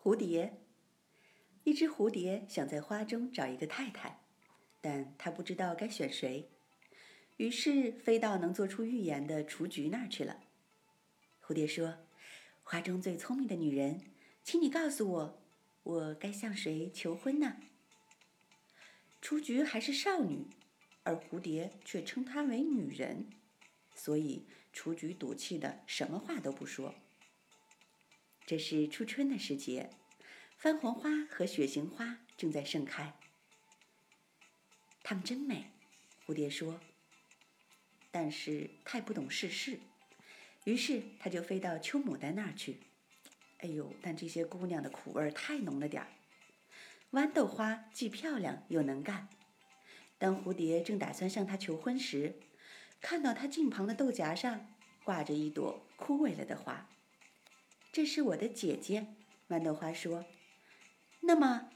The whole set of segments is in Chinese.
蝴蝶，一只蝴蝶想在花中找一个太太，但它不知道该选谁，于是飞到能做出预言的雏菊那儿去了。蝴蝶说：“花中最聪明的女人，请你告诉我，我该向谁求婚呢？”雏菊还是少女，而蝴蝶却称她为女人，所以雏菊赌气的什么话都不说。这是初春的时节，番红花和雪形花正在盛开。它们真美，蝴蝶说。但是太不懂世事，于是它就飞到秋牡丹那儿去。哎呦，但这些姑娘的苦味儿太浓了点儿。豌豆花既漂亮又能干。当蝴蝶正打算向她求婚时，看到她近旁的豆荚上挂着一朵枯萎了的花。这是我的姐姐，豌豆花说。那么，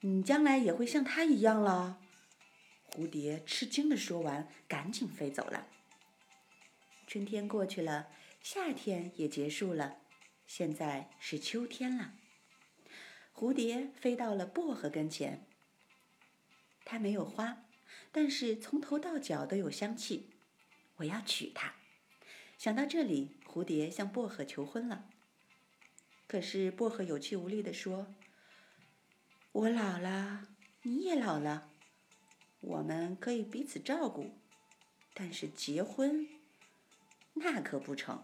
你将来也会像她一样了？蝴蝶吃惊地说完，赶紧飞走了。春天过去了，夏天也结束了，现在是秋天了。蝴蝶飞到了薄荷跟前。它没有花，但是从头到脚都有香气。我要娶她。想到这里，蝴蝶向薄荷求婚了。可是薄荷有气无力地说：“我老了，你也老了，我们可以彼此照顾，但是结婚，那可不成。”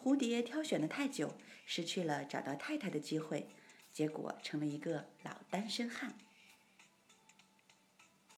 蝴蝶挑选的太久，失去了找到太太的机会，结果成了一个老单身汉。